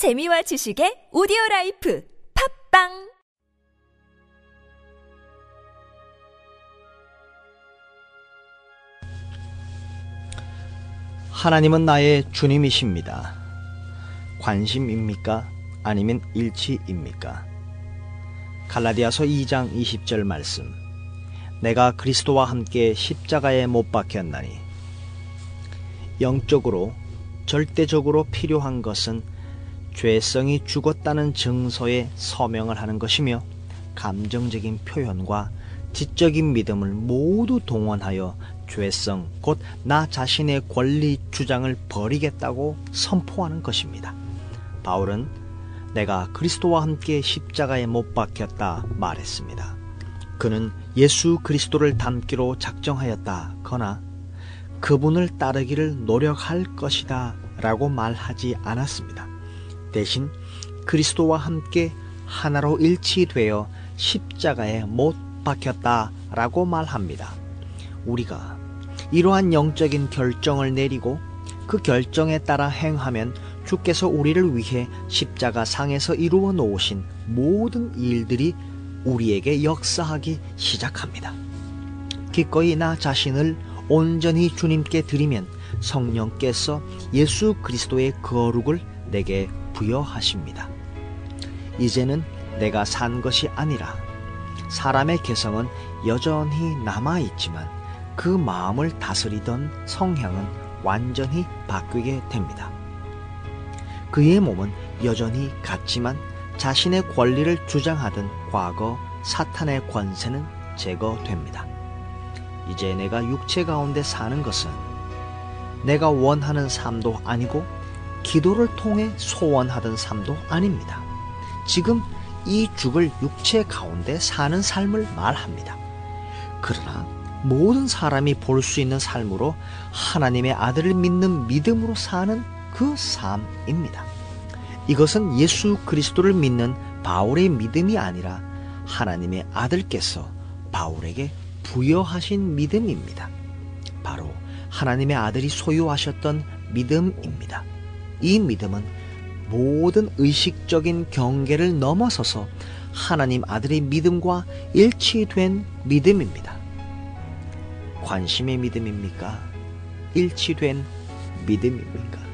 재미와 지식의 오디오 라이프 팟빵 하나님은 나의 주님이십니다. 관심입니까? 아니면 일치입니까? 갈라디아서 2장 20절 말씀. 내가 그리스도와 함께 십자가에 못 박혔나니 영적으로 절대적으로 필요한 것은 죄성이 죽었다는 증서에 서명을 하는 것이며 감정적인 표현과 지적인 믿음을 모두 동원하여 죄성 곧 나 자신의 권리 주장을 버리겠다고 선포하는 것입니다. 바울은 내가 그리스도와 함께 십자가에 못 박혔다 말했습니다. 그는 예수 그리스도를 닮기로 작정하였다 거나 그분을 따르기를 노력할 것이다 라고 말하지 않았습니다. 대신 그리스도와 함께 하나로 일치되어 십자가에 못 박혔다 라고 말합니다. 우리가 이러한 영적인 결정을 내리고 그 결정에 따라 행하면 주께서 우리를 위해 십자가 상에서 이루어 놓으신 모든 일들이 우리에게 역사하기 시작합니다. 기꺼이 나 자신을 온전히 주님께 드리면 성령께서 예수 그리스도의 거룩을 내게 부여하십니다. 이제는 내가 산 것이 아니라 사람의 개성은 여전히 남아있지만 그 마음을 다스리던 성향은 완전히 바뀌게 됩니다. 그의 몸은 여전히 같지만 자신의 권리를 주장하던 과거 사탄의 권세는 제거됩니다. 이제 내가 육체 가운데 사는 것은 내가 원하는 삶도 아니고 기도를 통해 소원하던 삶도 아닙니다. 지금 이 죽을 육체 가운데 사는 삶을 말합니다. 그러나 모든 사람이 볼 수 있는 삶으로 하나님의 아들을 믿는 믿음으로 사는 그 삶입니다. 이것은 예수 그리스도를 믿는 바울의 믿음이 아니라 하나님의 아들께서 바울에게 부여하신 믿음입니다. 바로 하나님의 아들이 소유하셨던 믿음입니다. 이 믿음은 모든 의식적인 경계를 넘어서서 하나님 아들의 믿음과 일치된 믿음입니다. 관심의 믿음입니까? 일치된 믿음입니까?